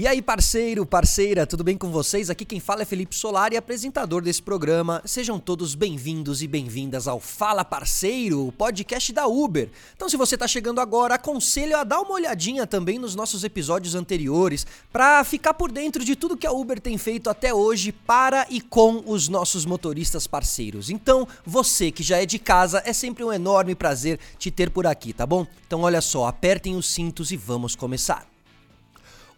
E aí, parceiro, parceira, tudo bem com vocês? Aqui quem fala é Felipe Solar e apresentador desse programa. Sejam todos bem-vindos e bem-vindas ao Fala Parceiro, o podcast da Uber. Então, se você está chegando agora, aconselho a dar uma olhadinha também nos nossos episódios anteriores para ficar por dentro de tudo que a Uber tem feito até hoje para e com os nossos motoristas parceiros. Então, você que já é de casa, é sempre um enorme prazer te ter por aqui, tá bom? Então, olha só, apertem os cintos e vamos começar.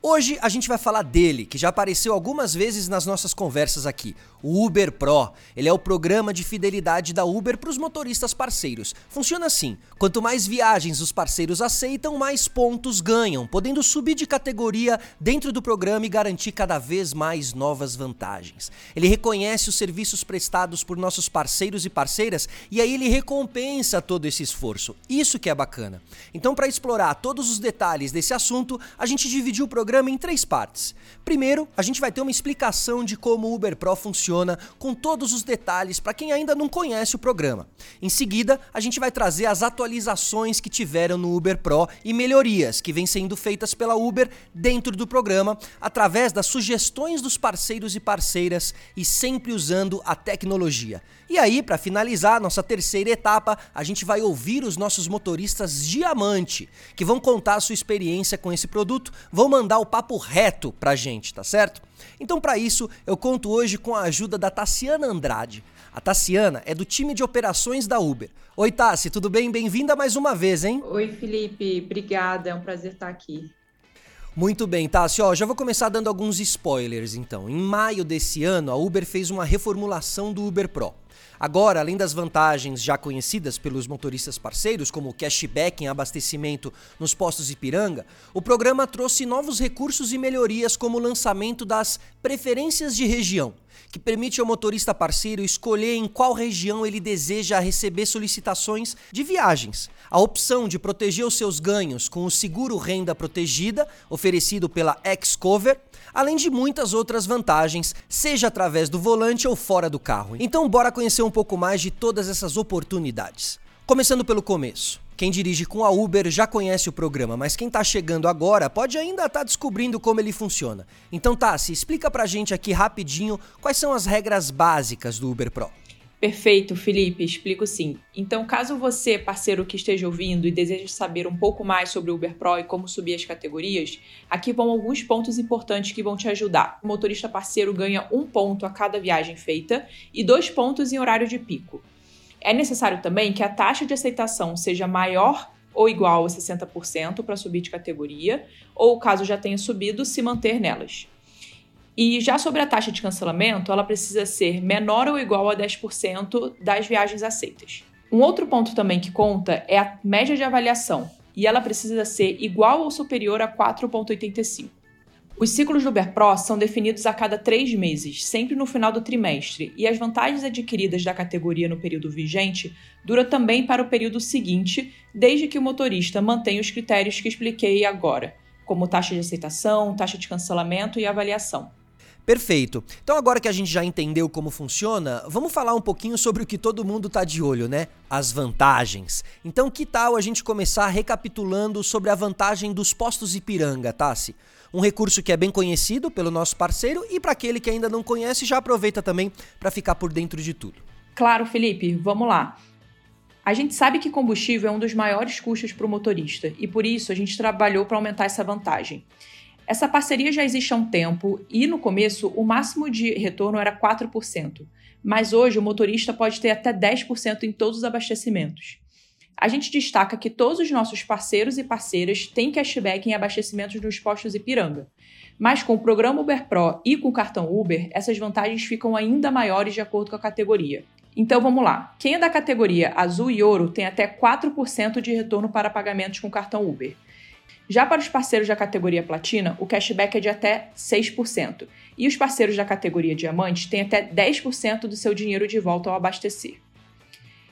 Hoje a gente vai falar dele, que já apareceu algumas vezes nas nossas conversas aqui, o Uber Pro. Ele é o programa de fidelidade da Uber para os motoristas parceiros. Funciona assim: quanto mais viagens os parceiros aceitam, mais pontos ganham, podendo subir de categoria dentro do programa e garantir cada vez mais novas vantagens. Ele reconhece os serviços prestados por nossos parceiros e parceiras e aí ele recompensa todo esse esforço. Isso que é bacana. Então, para explorar todos os detalhes desse assunto, a gente dividiu o programa programa em três partes. Primeiro, a gente vai ter uma explicação de como o Uber Pro funciona, com todos os detalhes para quem ainda não conhece o programa. Em seguida, a gente vai trazer as atualizações que tiveram no Uber Pro e melhorias que vêm sendo feitas pela Uber dentro do programa, através das sugestões dos parceiros e parceiras e sempre usando a tecnologia. E aí, para finalizar nossa terceira etapa, a gente vai ouvir os nossos motoristas diamante, que vão contar a sua experiência com esse produto, vão mandar o papo reto pra gente, tá certo? Então, para isso, eu conto hoje com a ajuda da Tassiana Andrade. A Tassiana é do time de operações da Uber. Oi, Tassi, tudo bem? Bem-vinda mais uma vez, hein? Oi, Felipe, obrigada, é um prazer estar aqui. Muito bem, Tassi. Ó, já vou começar dando alguns spoilers, então. Em maio desse ano, a Uber fez uma reformulação do Uber Pro. Agora, além das vantagens já conhecidas pelos motoristas parceiros, como cashback em abastecimento nos postos Ipiranga, o programa trouxe novos recursos e melhorias, como o lançamento das preferências de região, que permite ao motorista parceiro escolher em qual região ele deseja receber solicitações de viagens. A opção de proteger os seus ganhos com o seguro renda protegida, oferecido pela Xcover, além de muitas outras vantagens, seja através do volante ou fora do carro. Então, bora conhecer um pouco mais de todas essas oportunidades. Começando pelo começo. Quem dirige com a Uber já conhece o programa, mas quem está chegando agora pode ainda estar tá descobrindo como ele funciona. Então, Tassi, explica pra gente aqui rapidinho quais são as regras básicas do Uber Pro. Perfeito, Felipe, explico sim. Então, caso você, parceiro que esteja ouvindo e deseje saber um pouco mais sobre o Uber Pro e como subir as categorias, aqui vão alguns pontos importantes que vão te ajudar. O motorista parceiro ganha um ponto a cada viagem feita e dois pontos em horário de pico. É necessário também que a taxa de aceitação seja maior ou igual a 60% para subir de categoria, ou caso já tenha subido, se manter nelas. E já sobre a taxa de cancelamento, ela precisa ser menor ou igual a 10% das viagens aceitas. Um outro ponto também que conta é a média de avaliação, e ela precisa ser igual ou superior a 4,85. Os ciclos do Uber Pro são definidos a cada três meses, sempre no final do trimestre, e as vantagens adquiridas da categoria no período vigente duram também para o período seguinte, desde que o motorista mantenha os critérios que expliquei agora, como taxa de aceitação, taxa de cancelamento e avaliação. Perfeito. Então agora que a gente já entendeu como funciona, vamos falar um pouquinho sobre o que todo mundo tá de olho, né? As vantagens. Então que tal a gente começar recapitulando sobre a vantagem dos postos Ipiranga, Tassi? Um recurso que é bem conhecido pelo nosso parceiro e para aquele que ainda não conhece, já aproveita também para ficar por dentro de tudo. Claro, Felipe, vamos lá. A gente sabe que combustível é um dos maiores custos para o motorista e por isso a gente trabalhou para aumentar essa vantagem. Essa parceria já existe há um tempo e, no começo, o máximo de retorno era 4%, mas hoje o motorista pode ter até 10% em todos os abastecimentos. A gente destaca que todos os nossos parceiros e parceiras têm cashback em abastecimentos nos postos Ipiranga. Mas com o programa Uber Pro e com o cartão Uber, essas vantagens ficam ainda maiores de acordo com a categoria. Então vamos lá. Quem é da categoria azul e ouro tem até 4% de retorno para pagamentos com cartão Uber. Já para os parceiros da categoria Platina, o cashback é de até 6%, e os parceiros da categoria Diamante têm até 10% do seu dinheiro de volta ao abastecer.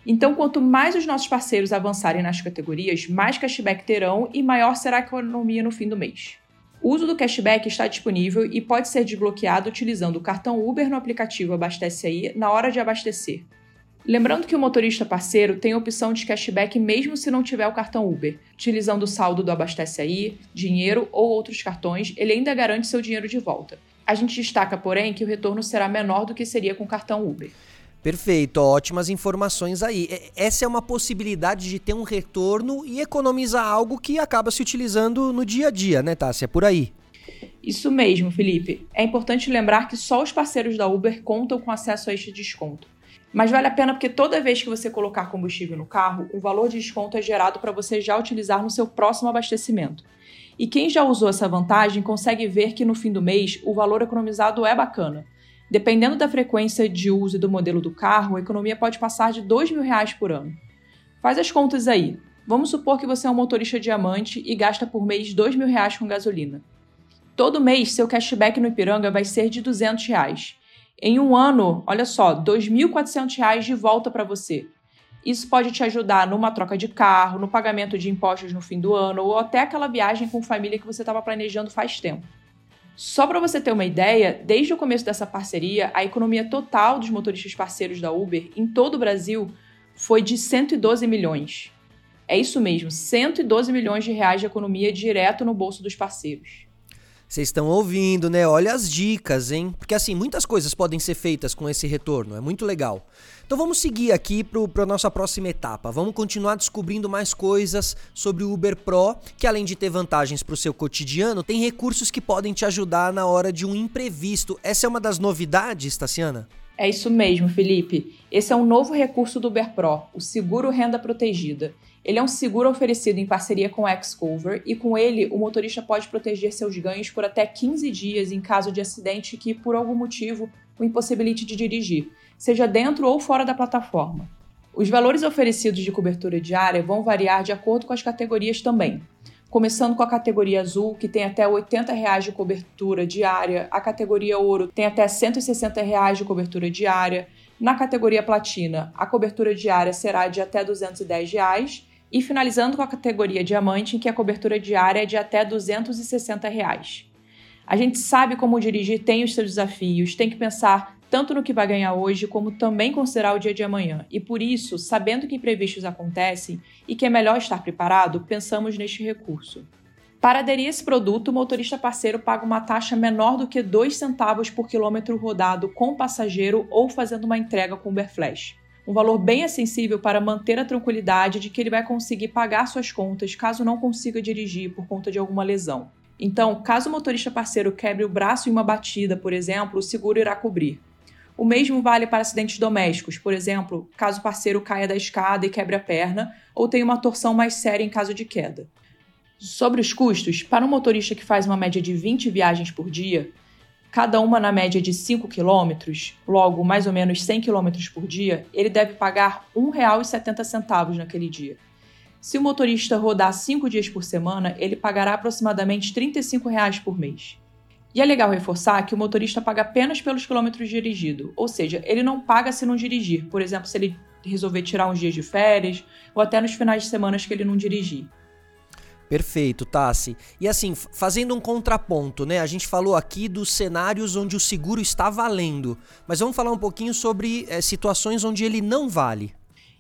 Então, quanto mais os nossos parceiros avançarem nas categorias, mais cashback terão e maior será a economia no fim do mês. O uso do cashback está disponível e pode ser desbloqueado utilizando o cartão Uber no aplicativo Abastece Aí na hora de abastecer. Lembrando que o motorista parceiro tem a opção de cashback mesmo se não tiver o cartão Uber. Utilizando o saldo do Abastece Aí, dinheiro ou outros cartões, ele ainda garante seu dinheiro de volta. A gente destaca, porém, que o retorno será menor do que seria com o cartão Uber. Perfeito, ótimas informações aí. Essa é uma possibilidade de ter um retorno e economizar algo que acaba se utilizando no dia a dia, né, Tássia? É por aí. Isso mesmo, Felipe. É importante lembrar que só os parceiros da Uber contam com acesso a este desconto. Mas vale a pena porque toda vez que você colocar combustível no carro, o valor de desconto é gerado para você já utilizar no seu próximo abastecimento. E quem já usou essa vantagem consegue ver que no fim do mês o valor economizado é bacana. Dependendo da frequência de uso e do modelo do carro, a economia pode passar de R$ mil reais por ano. Faz as contas aí. Vamos supor que você é um motorista diamante e gasta por mês R$ mil reais com gasolina. Todo mês, seu cashback no Ipiranga vai ser de 200 reais. Em um ano, olha só, R$ 2.400 de volta para você. Isso pode te ajudar numa troca de carro, no pagamento de impostos no fim do ano ou até aquela viagem com família que você estava planejando faz tempo. Só para você ter uma ideia, desde o começo dessa parceria, a economia total dos motoristas parceiros da Uber em todo o Brasil foi de 112 milhões. É isso mesmo, 112 milhões de reais de economia direto no bolso dos parceiros. Vocês estão ouvindo, né? Olha as dicas, hein? Porque assim, muitas coisas podem ser feitas com esse retorno, é muito legal. Então vamos seguir aqui para a nossa próxima etapa. Vamos continuar descobrindo mais coisas sobre o Uber Pro, que além de ter vantagens para o seu cotidiano, tem recursos que podem te ajudar na hora de um imprevisto. Essa é uma das novidades, Tassiana? É isso mesmo, Felipe. Esse é um novo recurso do Uber Pro, o Seguro Renda Protegida. Ele é um seguro oferecido em parceria com a Xcover e com ele o motorista pode proteger seus ganhos por até 15 dias em caso de acidente que, por algum motivo, o impossibilite de dirigir, seja dentro ou fora da plataforma. Os valores oferecidos de cobertura diária vão variar de acordo com as categorias também. Começando com a categoria azul, que tem até 80 reais de cobertura diária, a categoria ouro tem até 160 reais de cobertura diária, na categoria platina, a cobertura diária será de até 210 reais, e finalizando com a categoria diamante, em que a cobertura diária é de até 260 reais. A gente sabe como dirigir tem os seus desafios, tem que pensar tanto no que vai ganhar hoje, como também considerar o dia de amanhã. E por isso, sabendo que imprevistos acontecem e que é melhor estar preparado, pensamos neste recurso. Para aderir a esse produto, o motorista parceiro paga uma taxa menor do que 2 centavos por quilômetro rodado com passageiro ou fazendo uma entrega com Uber Flash um valor bem acessível para manter a tranquilidade de que ele vai conseguir pagar suas contas caso não consiga dirigir por conta de alguma lesão. Então, caso o motorista parceiro quebre o braço em uma batida, por exemplo, o seguro irá cobrir. O mesmo vale para acidentes domésticos, por exemplo, caso o parceiro caia da escada e quebre a perna, ou tenha uma torção mais séria em caso de queda. Sobre os custos, para um motorista que faz uma média de 20 viagens por dia, cada uma na média de 5 quilômetros, logo mais ou menos 100 quilômetros por dia, ele deve pagar R$ 1,70 naquele dia. Se o motorista rodar 5 dias por semana, ele pagará aproximadamente 35 reais por mês. E é legal reforçar que o motorista paga apenas pelos quilômetros dirigidos, ou seja, ele não paga se não dirigir, por exemplo, se ele resolver tirar uns dias de férias ou até nos finais de semana que ele não dirigir. Perfeito, Tassi. E assim, fazendo um contraponto, né? A gente falou aqui dos cenários onde o seguro está valendo, mas vamos falar um pouquinho sobre é, situações onde ele não vale.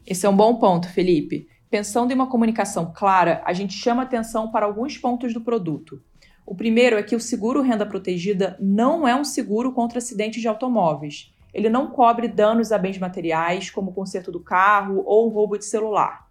Esse é um bom ponto, Felipe. Pensando em uma comunicação clara, a gente chama atenção para alguns pontos do produto. O primeiro é que o seguro renda protegida não é um seguro contra acidentes de automóveis. Ele não cobre danos a bens materiais, como o conserto do carro ou roubo de celular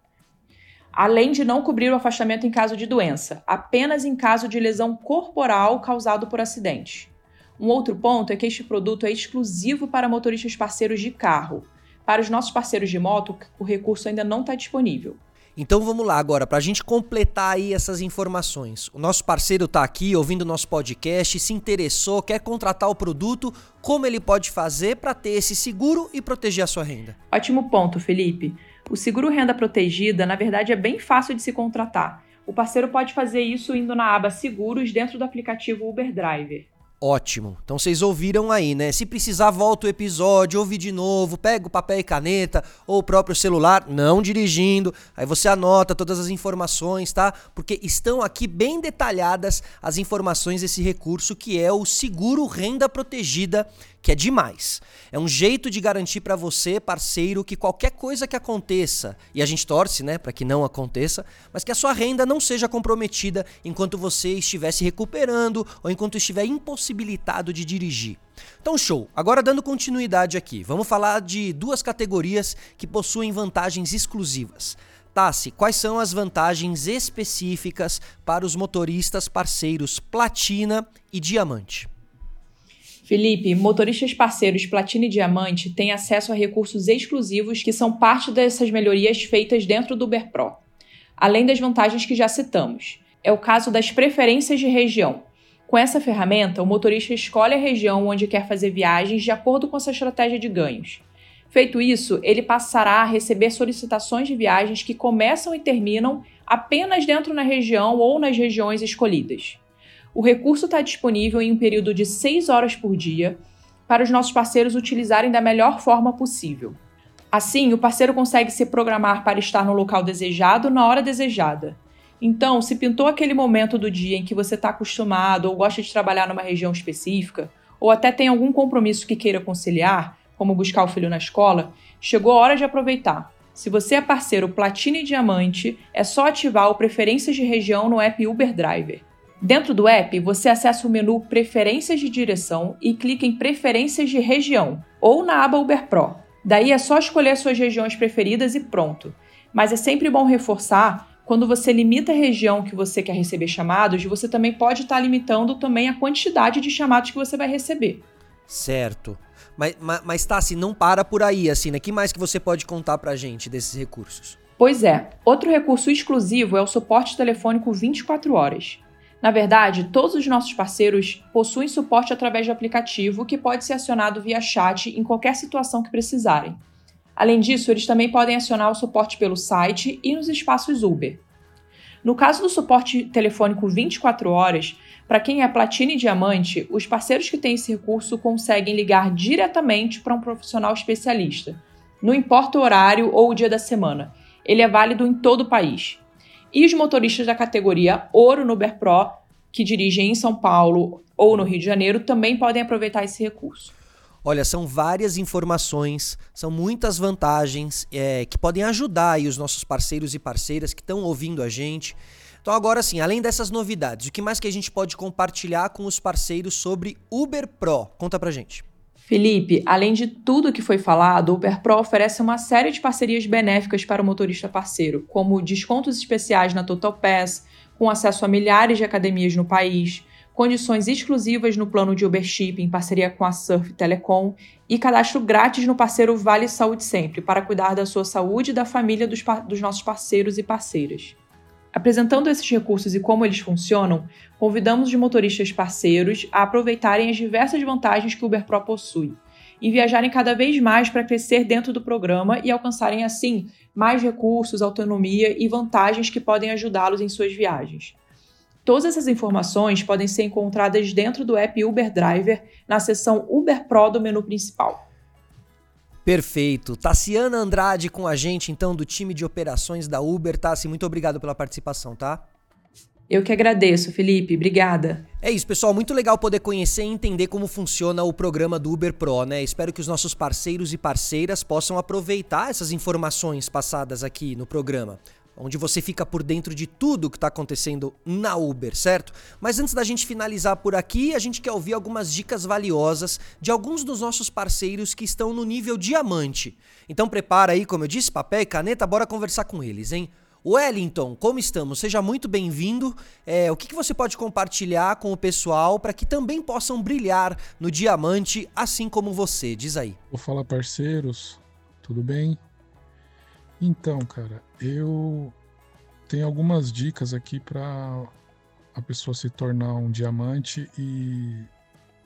além de não cobrir o afastamento em caso de doença, apenas em caso de lesão corporal causado por acidente. Um outro ponto é que este produto é exclusivo para motoristas parceiros de carro. Para os nossos parceiros de moto, o recurso ainda não está disponível. Então vamos lá agora, para a gente completar aí essas informações. O nosso parceiro está aqui ouvindo nosso podcast, se interessou, quer contratar o produto, como ele pode fazer para ter esse seguro e proteger a sua renda? Ótimo ponto, Felipe. O seguro renda protegida, na verdade, é bem fácil de se contratar. O parceiro pode fazer isso indo na aba Seguros dentro do aplicativo Uber Driver. Ótimo. Então vocês ouviram aí, né? Se precisar, volta o episódio, ouve de novo, pega o papel e caneta ou o próprio celular, não dirigindo. Aí você anota todas as informações, tá? Porque estão aqui bem detalhadas as informações desse recurso que é o seguro renda protegida que é demais. É um jeito de garantir para você, parceiro, que qualquer coisa que aconteça, e a gente torce, né, para que não aconteça, mas que a sua renda não seja comprometida enquanto você estiver se recuperando ou enquanto estiver impossibilitado de dirigir. Então, show. Agora, dando continuidade aqui, vamos falar de duas categorias que possuem vantagens exclusivas. Tassi, quais são as vantagens específicas para os motoristas parceiros Platina e Diamante? Felipe, motoristas parceiros Platina e Diamante têm acesso a recursos exclusivos que são parte dessas melhorias feitas dentro do Uber Pro, além das vantagens que já citamos. É o caso das preferências de região. Com essa ferramenta, o motorista escolhe a região onde quer fazer viagens de acordo com sua estratégia de ganhos. Feito isso, ele passará a receber solicitações de viagens que começam e terminam apenas dentro da região ou nas regiões escolhidas. O recurso está disponível em um período de 6 horas por dia para os nossos parceiros utilizarem da melhor forma possível. Assim, o parceiro consegue se programar para estar no local desejado na hora desejada. Então, se pintou aquele momento do dia em que você está acostumado ou gosta de trabalhar numa região específica, ou até tem algum compromisso que queira conciliar, como buscar o filho na escola, chegou a hora de aproveitar. Se você é parceiro Platina e Diamante, é só ativar o Preferências de Região no app Uber Driver. Dentro do app, você acessa o menu Preferências de Direção e clica em Preferências de Região ou na aba Uber Pro. Daí é só escolher suas regiões preferidas e pronto. Mas é sempre bom reforçar quando você limita a região que você quer receber chamados, você também pode estar limitando também a quantidade de chamados que você vai receber. Certo. Mas, mas, mas tá, assim, não para por aí, assim, né? que mais que você pode contar pra gente desses recursos? Pois é, outro recurso exclusivo é o suporte telefônico 24 horas. Na verdade, todos os nossos parceiros possuem suporte através do aplicativo que pode ser acionado via chat em qualquer situação que precisarem. Além disso, eles também podem acionar o suporte pelo site e nos espaços Uber. No caso do suporte telefônico 24 horas, para quem é platina e diamante, os parceiros que têm esse recurso conseguem ligar diretamente para um profissional especialista. Não importa o horário ou o dia da semana, ele é válido em todo o país. E os motoristas da categoria Ouro no Uber Pro, que dirigem em São Paulo ou no Rio de Janeiro, também podem aproveitar esse recurso. Olha, são várias informações, são muitas vantagens é, que podem ajudar aí os nossos parceiros e parceiras que estão ouvindo a gente. Então agora sim, além dessas novidades, o que mais que a gente pode compartilhar com os parceiros sobre Uber Pro? Conta pra gente. Felipe, além de tudo que foi falado, o Uber Pro oferece uma série de parcerias benéficas para o motorista parceiro, como descontos especiais na Total Pass, com acesso a milhares de academias no país, condições exclusivas no plano de Uber Chip em parceria com a Surf Telecom e cadastro grátis no parceiro Vale Saúde Sempre para cuidar da sua saúde e da família dos, dos nossos parceiros e parceiras. Apresentando esses recursos e como eles funcionam, convidamos os motoristas parceiros a aproveitarem as diversas vantagens que o Uber Pro possui e viajarem cada vez mais para crescer dentro do programa e alcançarem, assim, mais recursos, autonomia e vantagens que podem ajudá-los em suas viagens. Todas essas informações podem ser encontradas dentro do app Uber Driver na seção Uber Pro do menu principal. Perfeito. Tassiana Andrade com a gente, então, do time de operações da Uber. Tassi, muito obrigado pela participação, tá? Eu que agradeço, Felipe. Obrigada. É isso, pessoal. Muito legal poder conhecer e entender como funciona o programa do Uber Pro, né? Espero que os nossos parceiros e parceiras possam aproveitar essas informações passadas aqui no programa onde você fica por dentro de tudo que está acontecendo na Uber, certo? Mas antes da gente finalizar por aqui, a gente quer ouvir algumas dicas valiosas de alguns dos nossos parceiros que estão no nível diamante. Então prepara aí, como eu disse, papel e caneta, bora conversar com eles, hein? Wellington, como estamos? Seja muito bem-vindo. É, o que, que você pode compartilhar com o pessoal para que também possam brilhar no diamante, assim como você? Diz aí. Vou falar, parceiros. Tudo bem? Então, cara, eu tenho algumas dicas aqui para a pessoa se tornar um diamante e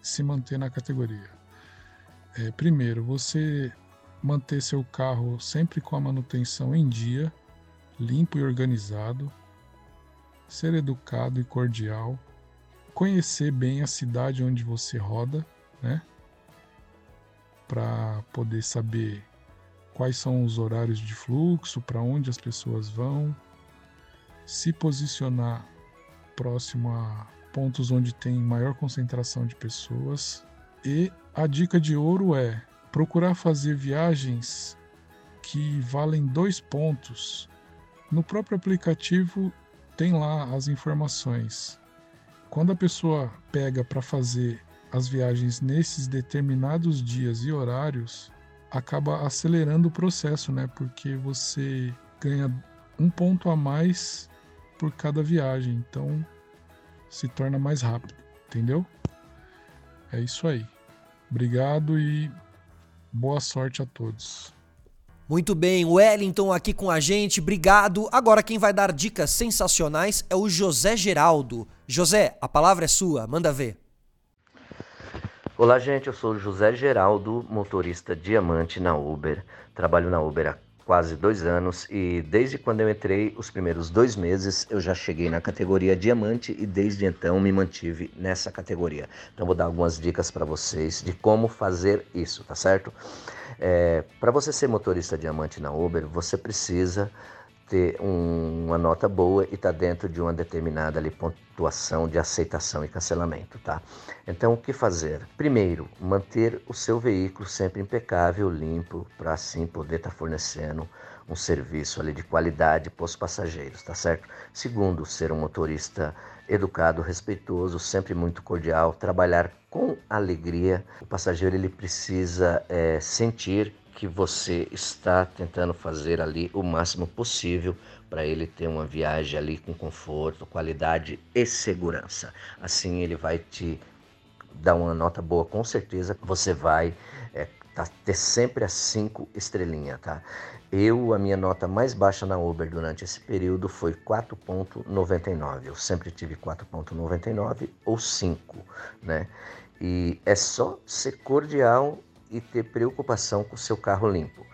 se manter na categoria. É, primeiro, você manter seu carro sempre com a manutenção em dia, limpo e organizado, ser educado e cordial, conhecer bem a cidade onde você roda, né? Para poder saber quais são os horários de fluxo, para onde as pessoas vão, se posicionar próximo a pontos onde tem maior concentração de pessoas e a dica de ouro é procurar fazer viagens que valem dois pontos. No próprio aplicativo tem lá as informações. Quando a pessoa pega para fazer as viagens nesses determinados dias e horários, acaba acelerando o processo, né? Porque você ganha um ponto a mais por cada viagem, então se torna mais rápido, entendeu? É isso aí. Obrigado e boa sorte a todos. Muito bem, Wellington aqui com a gente, obrigado. Agora quem vai dar dicas sensacionais é o José Geraldo. José, a palavra é sua, manda ver. Olá, gente. Eu sou José Geraldo, motorista diamante na Uber. Trabalho na Uber há quase dois anos e desde quando eu entrei, os primeiros dois meses, eu já cheguei na categoria diamante e desde então me mantive nessa categoria. Então, vou dar algumas dicas para vocês de como fazer isso, tá certo? É, para você ser motorista diamante na Uber, você precisa ter um, uma nota boa e tá dentro de uma determinada ali, pontuação de aceitação e cancelamento, tá? Então, o que fazer? Primeiro, manter o seu veículo sempre impecável, limpo, para assim poder estar tá fornecendo um serviço ali de qualidade para os passageiros, tá certo? Segundo, ser um motorista educado, respeitoso, sempre muito cordial, trabalhar com alegria. O passageiro ele precisa é, sentir que você está tentando fazer ali o máximo possível para ele ter uma viagem ali com conforto, qualidade e segurança. Assim ele vai te dar uma nota boa, com certeza você vai é, tá, ter sempre as cinco estrelinhas, tá? Eu, a minha nota mais baixa na Uber durante esse período foi 4.99. Eu sempre tive 4.99 ou 5, né? E é só ser cordial e ter preocupação com seu carro limpo.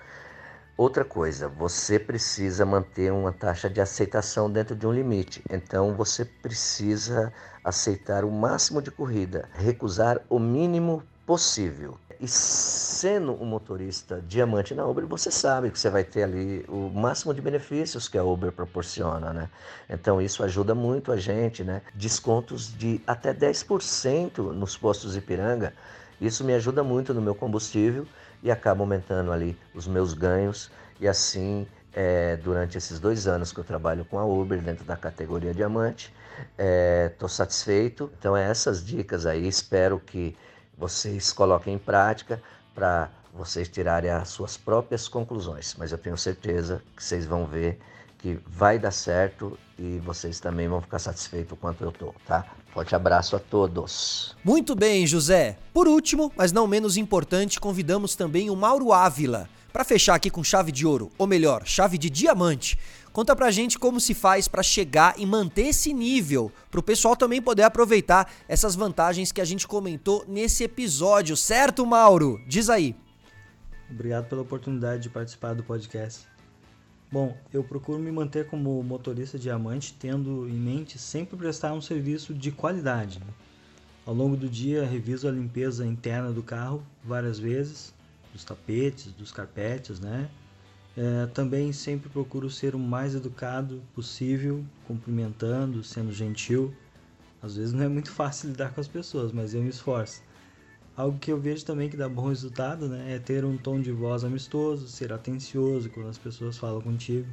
Outra coisa, você precisa manter uma taxa de aceitação dentro de um limite. Então você precisa aceitar o máximo de corrida, recusar o mínimo possível. E sendo um motorista diamante na Uber, você sabe que você vai ter ali o máximo de benefícios que a Uber proporciona, né? Então isso ajuda muito a gente, né? Descontos de até 10% nos postos Ipiranga isso me ajuda muito no meu combustível e acaba aumentando ali os meus ganhos e assim é, durante esses dois anos que eu trabalho com a Uber dentro da categoria diamante, estou é, satisfeito. Então é essas dicas aí, espero que vocês coloquem em prática para vocês tirarem as suas próprias conclusões. Mas eu tenho certeza que vocês vão ver que vai dar certo e vocês também vão ficar satisfeitos quanto eu tô, tá? Forte abraço a todos. Muito bem, José. Por último, mas não menos importante, convidamos também o Mauro Ávila para fechar aqui com chave de ouro, ou melhor, chave de diamante. Conta pra gente como se faz para chegar e manter esse nível, pro pessoal também poder aproveitar essas vantagens que a gente comentou nesse episódio, certo, Mauro? Diz aí. Obrigado pela oportunidade de participar do podcast. Bom, eu procuro me manter como motorista diamante, tendo em mente sempre prestar um serviço de qualidade. Né? Ao longo do dia, reviso a limpeza interna do carro várias vezes, dos tapetes, dos carpetes, né? É, também sempre procuro ser o mais educado possível, cumprimentando, sendo gentil. Às vezes não é muito fácil lidar com as pessoas, mas eu me esforço. Algo que eu vejo também que dá bom resultado né, é ter um tom de voz amistoso, ser atencioso quando as pessoas falam contigo.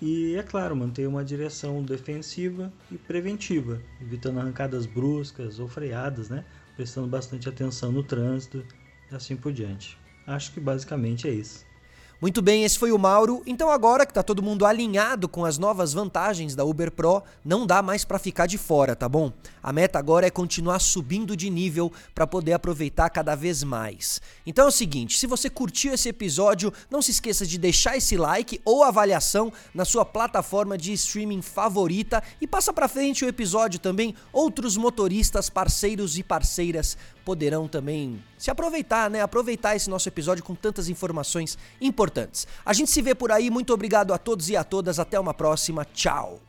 E, é claro, manter uma direção defensiva e preventiva, evitando arrancadas bruscas ou freadas, né, prestando bastante atenção no trânsito e assim por diante. Acho que basicamente é isso. Muito bem, esse foi o Mauro. Então agora que tá todo mundo alinhado com as novas vantagens da Uber Pro, não dá mais para ficar de fora, tá bom? A meta agora é continuar subindo de nível para poder aproveitar cada vez mais. Então é o seguinte, se você curtiu esse episódio, não se esqueça de deixar esse like ou avaliação na sua plataforma de streaming favorita e passa para frente o episódio também. Outros motoristas, parceiros e parceiras poderão também se aproveitar, né? Aproveitar esse nosso episódio com tantas informações importantes. A gente se vê por aí. Muito obrigado a todos e a todas. Até uma próxima. Tchau.